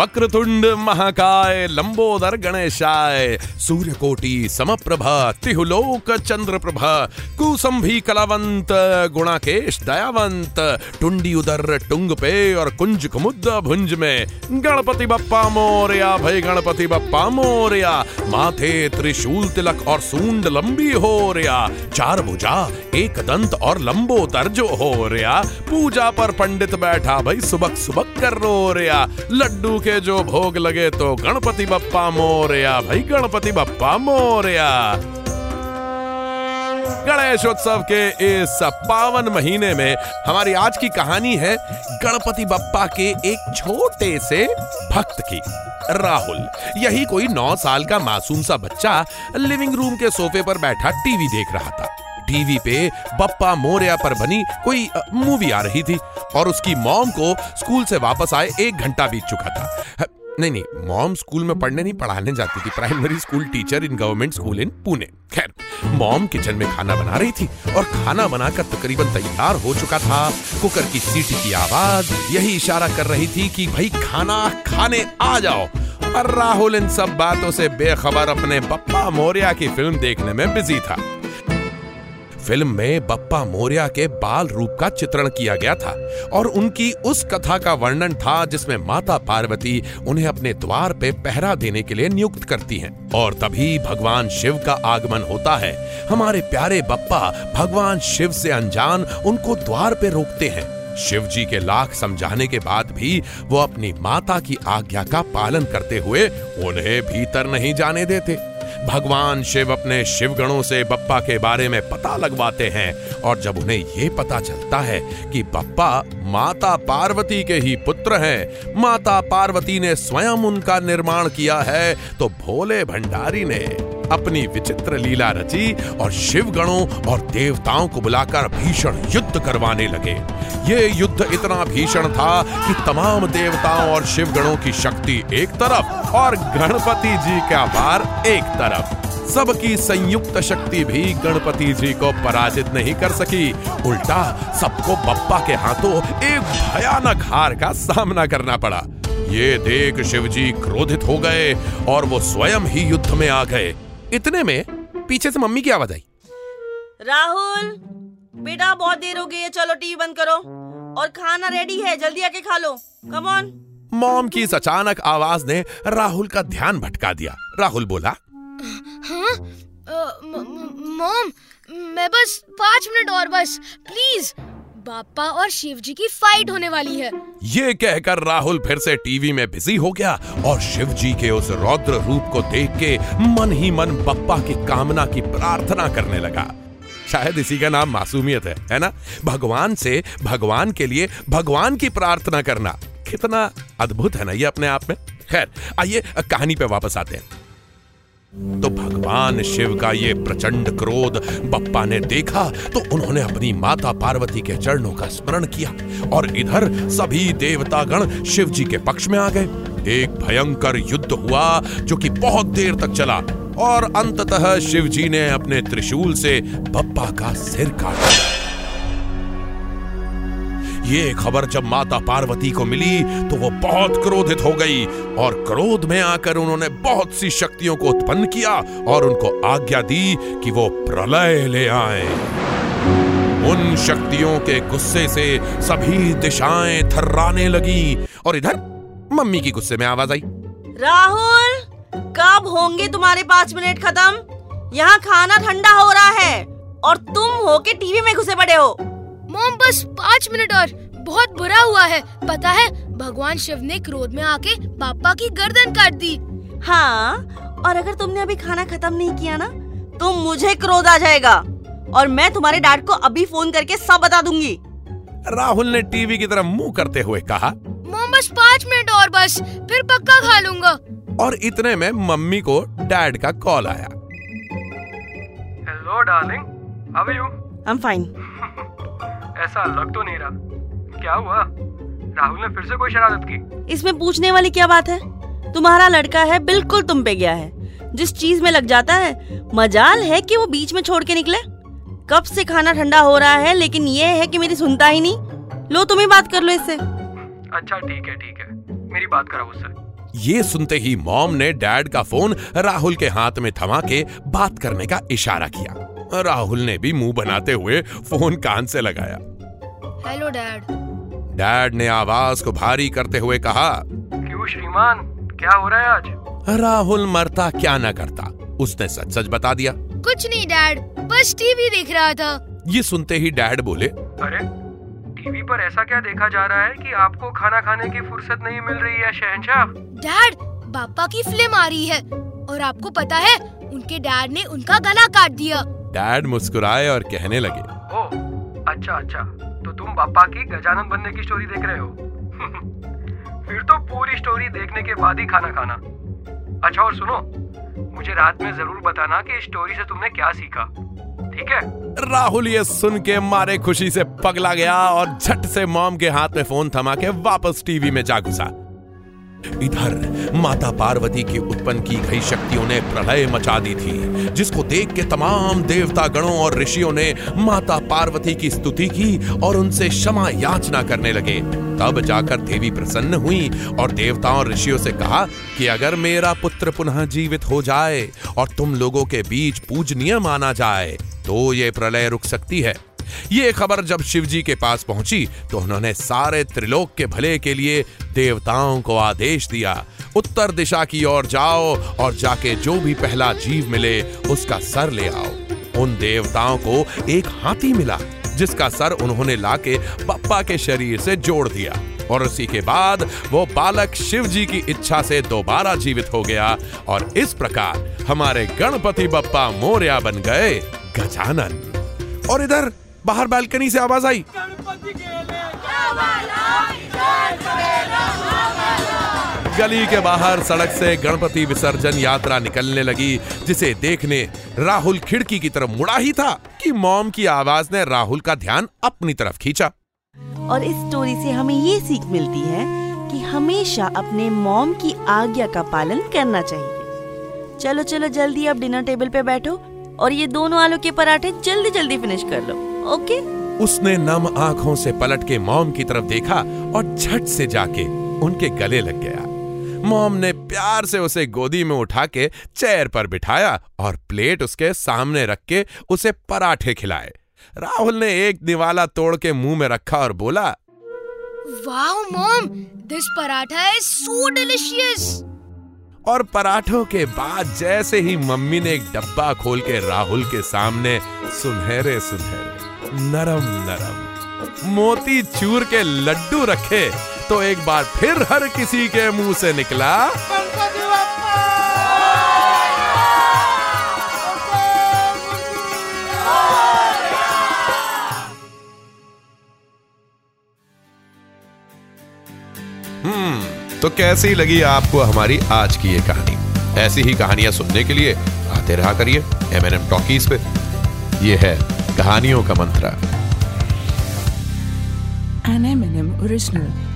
वक्रतुंड महाकाय, लंबोदर गणेशाय, सूर्यकोटि समप्रभा तिहुलोक चंद्र प्रभा कुसंभी कलावंत, गुणाकेश दयावंत टुंडी उदर टुंग पे और कुंज कुमुद भुंज में। गणपति बप्पा मोरया, भाई गणपति बप्पा मोरया, माथे त्रिशूल तिलक और सूंड लंबी हो रया चार भुजा एक दंत और लंबोदर जो हो रया पूजा पर पंडित बैठा भाई सुबक सुबक कर रो रया लड्डू के जो भोग लगे तो गणपति बप्पा मोरया। भाई, गणपति बप्पा मोरया। गणेशोत्सव के इस पावन महीने में हमारी आज की कहानी है गणपति बप्पा के एक छोटे से भक्त की, राहुल। यही कोई नौ साल का मासूम सा बच्चा लिविंग रूम के सोफे पर बैठा टीवी देख रहा था। टीवी पे बप्पा मोरिया पर बनी कोई मूवी आ रही थी। और उसकी मॉम को स्कूल से वापस आए एक घंटा बीत चुका था। नहीं नहीं, मॉम स्कूल में पढ़ने नहीं, पढ़ाने जाती थी। Primary school teacher in government school in Pune खैर, मॉम किचन में खाना बना रही थी और खाना बनाकर तकरीबन तैयार हो चुका था। कुकर की सीटी की आवाज़, यही इशारा कर रही थी कि, भाई, खाना खाने आ जाओ। और राहुल इन सब बातों से बेखबर अपने पप्पा मोरिया की फ़िल्म देखने में बिज़ी था। फ़िल्म में बप्पा मोरिया के बाल रूप का चित्रण किया गया था और उनकी उस कथा का वर्णन था जिसमें माता पार्वती उन्हें अपने द्वार पे पहरा देने के लिए नियुक्त करती हैं। और तभी भगवान शिव का आगमन होता है। हमारे प्यारे बप्पा, भगवान शिव से अनजान उनको द्वार पे रोकते हैं। शिव जी के लाख समझाने के बाद भी वो अपनी माता की आज्ञा का पालन करते हुए उन्हें भीतर नहीं जाने देते। भगवान शिव अपने शिवगणों से बप्पा के बारे में पता लगवाते हैं और जब उन्हें ये पता चलता है कि बप्पा माता पार्वती के ही पुत्र हैं, माता पार्वती ने स्वयं उनका निर्माण किया है तो भोले भंडारी ने अपनी विचित्र लीला रची और शिव गणों और देवताओं को बुलाकर भीषण युद्ध करवाने लगे। ये युद्ध इतना भीषण था कि तमाम देवताओं और शिव गणों की शक्ति एक तरफ़ और गणपति जी का भार एक तरफ़। सबकी संयुक्त शक्ति भी गणपति जी को पराजित नहीं कर सकी। उल्टा सबको बप्पा के हाथों एक भयानक हार का सामना करना पड़ा। ये देख शिवजी क्रोधित हो गए और वो स्वयं ही युद्ध में आ गए। इतने में पीछे से मम्मी की आवाज़ आई। राहुल बेटा बहुत देर हो गई है चलो टीवी बंद करो। और खाना रेडी है जल्दी आके खा लो। कम ऑन मॉम की इस अचानक आवाज़ ने राहुल का ध्यान भटका दिया। राहुल बोला हाँ? मॉम मैं बस पाँच मिनट और बस प्लीज़। बापा और शिव जी की फाइट होने वाली है। ये कहकर राहुल फिर से टीवी में बिज़ी हो गया और शिव जी के उस रौद्र रूप को देख के मन ही मन बप्पा की कामना की प्रार्थना करने लगा। शायद इसी का नाम मासूमियत है है ना? भगवान से भगवान के लिए भगवान की प्रार्थना करना। कितना अद्भुत है ना ये अपने आप में। खैर, आइए कहानी पे वापस आते हैं। तो भगवान शिव का ये प्रचंड क्रोध, बप्पा ने देखा तो उन्होंने अपनी माता पार्वती के चरणों का स्मरण किया और इधर सभी देवतागण शिव जी के पक्ष में आ गए। एक भयंकर युद्ध हुआ, जो कि बहुत देर तक चला और अंततः शिव जी ने अपने त्रिशूल से बप्पा का सिर काट। ये खबर जब माता पार्वती को मिली तो वो बहुत क्रोधित हो गई और क्रोध में आकर उन्होंने बहुत सी शक्तियों को उत्पन्न किया और उनको आज्ञा दी कि वो प्रलय ले आए। उन शक्तियों के गुस्से से सभी दिशाएँ थर्राने लगी और इधर मम्मी की गुस्से में आवाज़ आई। राहुल कब होंगे तुम्हारे पाँच मिनट खत्म? यहाँ खाना ठंडा हो रहा है और तुम हो के टीवी में घुसे पड़े हो। मोम बस पाँच मिनट और। बहुत बुरा हुआ है। पता है भगवान शिव ने क्रोध में आके पापा की गर्दन काट दी। हाँ और अगर तुमने अभी खाना खत्म नहीं किया ना तो मुझे क्रोध आ जाएगा। और मैं तुम्हारे डैड को अभी फ़ोन करके सब बता दूँगी। राहुल ने टीवी की तरफ़ मुँह करते हुए कहा मॉम बस पाँच मिनट और बस फिर पक्का खा लूँगा। और इतने में मम्मी को डैड का कॉल आया। Hello darling how are you I am fine ऐसा लग तो नहीं रहा। क्या हुआ? राहुल ने फिर से कोई शरारत की? इसमें पूछने वाली क्या बात है? तुम्हारा लड़का है बिल्कुल तुम पे गया है। जिस चीज़ में लग जाता है मजाल है कि वो बीच में छोड़ के निकले। कब से खाना ठंडा हो रहा है लेकिन ये है कि मेरी सुनता ही नहीं। लो तुम ही बात कर लो इससे। अच्छा ठीक है ठीक है। मेरी बात कराओ उससे। ये सुनते ही मॉम ने डैड का फ़ोन राहुल के हाथ में थमा के बात करने का इशारा किया। राहुल ने भी मुँह बनाते हुए फ़ोन कान से लगाया। हेलो डैड डैड ने आवाज़ को भारी करते हुए कहा क्यों श्रीमान? क्या हो रहा है आज? राहुल मरता क्या न करता उसने सच सच बता दिया। कुछ नहीं डैड बस टीवी देख रहा था। ये सुनते ही डैड बोले अरे टीवी पर ऐसा क्या देखा जा रहा है कि आपको खाना खाने की फुर्सत नहीं मिल रही है शहनशाह? डैड पापा की फ़िल्म आ रही है और आपको पता है उनके डैड ने उनका गला काट दिया। डैड मुस्कुराए और कहने लगे ओ अच्छा अच्छा। तुम पापा की गजानन बनने की स्टोरी देख रहे हो। फिर तो पूरी स्टोरी देखने के बाद ही खाना खाना। अच्छा और सुनो, मुझे रात में ज़रूर बताना कि इस स्टोरी से तुमने क्या सीखा। ठीक है? राहुल ये सुन के मारे खुशी से पगला गया और झट से मॉम के हाथ में फ़ोन थमा के वापस टीवी में जा घुसा। इधर, माता पार्वती की उत्पन्न की गई शक्तियों ने प्रलय मचा दी थी, जिसको देख के तमाम देवता गणों और ऋषियों ने माता पार्वती की स्तुति की और उनसे क्षमा याचना करने लगे। तब जाकर देवी प्रसन्न हुई और देवताओं और ऋषियों से कहा कि अगर मेरा पुत्र पुनः जीवित हो जाए और तुम लोगों के बीच पूजनीय माना जाए तो ये प्रलय रुक सकती है। ये खबर जब शिवजी के पास पहुँची तो उन्होंने सारे त्रिलोक के भले के लिए देवताओं को आदेश दिया। उत्तर दिशा की ओर जाओ और जाके जो भी पहला जीव मिले, उसका सर ले आओ। उन देवताओं को एक हाथी मिला, जिसका सर उन्होंने लाके पप्पा के शरीर से जोड़ दिया। और उसी के बाद वो बालक शिव जी की इच्छा से दोबारा जीवित हो गया और इस प्रकार हमारे गणपति बप्पा मोरिया बन गए गजानन। और इधर बाहर बालकनी से आवाज़ आई। गली के बाहर सड़क से गणपति विसर्जन यात्रा निकलने लगी, जिसे देखने राहुल खिड़की की तरफ़ मुड़ा ही था कि मॉम की आवाज़ ने राहुल का ध्यान अपनी तरफ़ खींचा। और इस स्टोरी से हमें ये सीख मिलती है कि हमेशा अपने मॉम की आज्ञा का पालन करना चाहिए। चलो चलो, जल्दी अब डिनर टेबल पे बैठो और ये दोनों आलू के पराठे जल्दी जल्दी फिनिश कर लो। ओके उसने नम आँखों से पलट के मॉम की तरफ़ देखा और झट से जाके उनके गले लग गया। मॉम ने प्यार से उसे गोदी में उठा के चेयर पर बिठाया और प्लेट उसके सामने रख के उसे पराठे खिलाए। राहुल ने एक निवाला तोड़ के मुँह में रखा और बोला wow mom this paratha is so delicious और पराठों के बाद जैसे ही मम्मी ने एक डब्बा खोल के राहुल के सामने सुनहरे सुनहरे नरम नरम। मोती चूर के लड्डू रखे तो एक बार फिर हर किसी के मुँह से निकला हम्म तो कैसी लगी आपको हमारी आज की ये कहानी? ऐसी ही कहानियाँ सुनने के लिए आते रहा करिए एम एन एम टॉकीज पे। ये है कहानियों का mantra. N M N M original